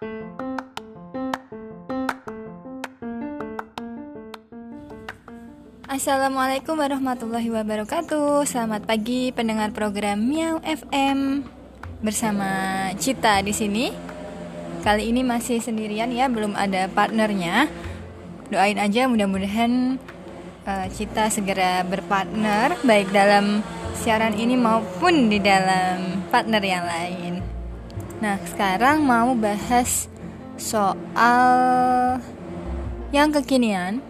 Assalamualaikum warahmatullahi wabarakatuh. Selamat pagi pendengar program Miau FM Bersama Cita di sini. Kali ini masih sendirian ya Belum ada partnernya. Doain aja mudah-mudahan uh, Cita segera berpartner Baik dalam siaran ini maupun di dalam partner yang lain Nah sekarang mau bahas soal yang kekinian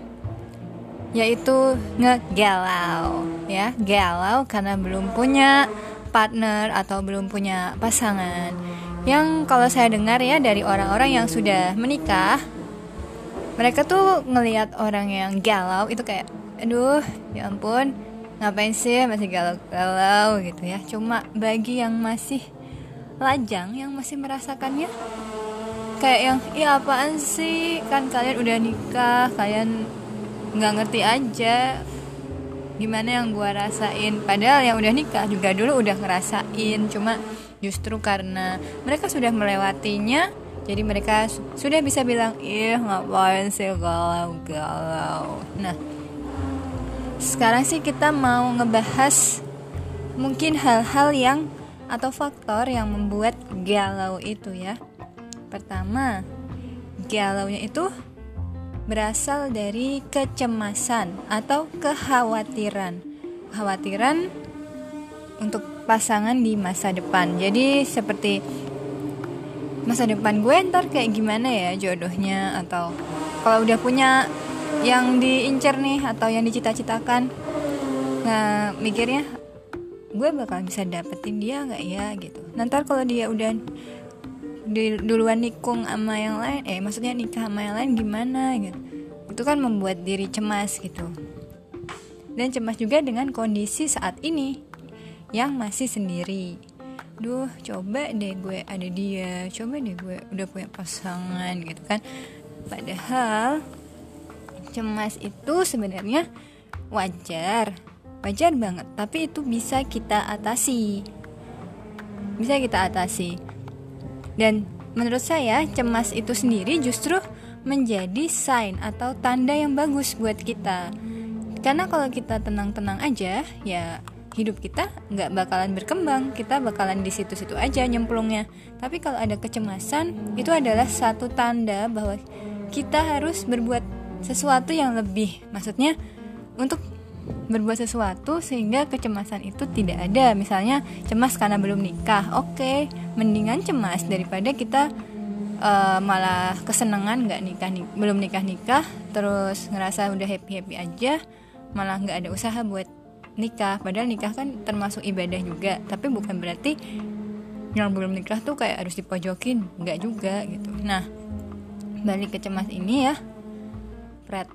yaitu ngegalau ya. Galau karena belum punya partner atau belum punya pasangan. Yang kalau saya dengar ya dari orang-orang yang sudah menikah mereka tuh ngelihat orang yang galau itu kayak aduh ya ampun ngapain sih masih galau-galau? gitu ya. Cuma bagi yang masih lajang yang masih merasakannya? Kayak yang iya apaan sih? Kan kalian udah nikah kalian nggak ngerti aja. Gimana yang gue rasain? Padahal yang udah nikah juga dulu udah ngerasain. Cuma justru karena mereka sudah melewatinya jadi mereka su sudah bisa bilang ih ngapain sih galau galau? Nah sekarang sih kita mau ngebahas mungkin hal-hal yang atau faktor yang membuat galau itu ya pertama galaunya itu berasal dari kecemasan atau kekhawatiran. Kekhawatiran untuk pasangan di masa depan. Jadi seperti masa depan gue ntar kayak gimana ya jodohnya atau kalau udah punya yang diincer nih atau yang dicita-citakan nggak mikirnya gue bakal bisa dapetin dia nggak ya gitu. Nanti kalau dia udah di, duluan nikung sama yang lain eh maksudnya nikah sama yang lain gimana gitu. Itu kan membuat diri cemas gitu. Dan cemas juga dengan kondisi saat ini yang masih sendiri. Duh coba deh gue ada dia coba deh gue udah punya pasangan gitu kan. Padahal cemas itu sebenarnya wajar wajar banget tapi itu bisa kita atasi bisa kita atasi dan menurut saya cemas itu sendiri justru menjadi sign atau tanda yang bagus buat kita. Karena kalau kita tenang-tenang aja, ya hidup kita nggak bakalan berkembang, kita bakalan di situ-situ aja nyemplungnya. Tapi kalau ada kecemasan, itu adalah satu tanda bahwa kita harus berbuat sesuatu yang lebih. Maksudnya untuk berbuat sesuatu sehingga kecemasan itu tidak ada. Misalnya cemas karena belum nikah. Oke okay, mendingan cemas daripada kita uh, malah kesenangan nggak nikah nih belum nikah nikah terus ngerasa udah happy happy aja malah nggak ada usaha buat nikah. Padahal nikah kan termasuk ibadah juga tapi bukan berarti yang belum nikah tuh kayak harus dipojokin. Nggak juga gitu. Nah balik ke cemas ini ya. Fred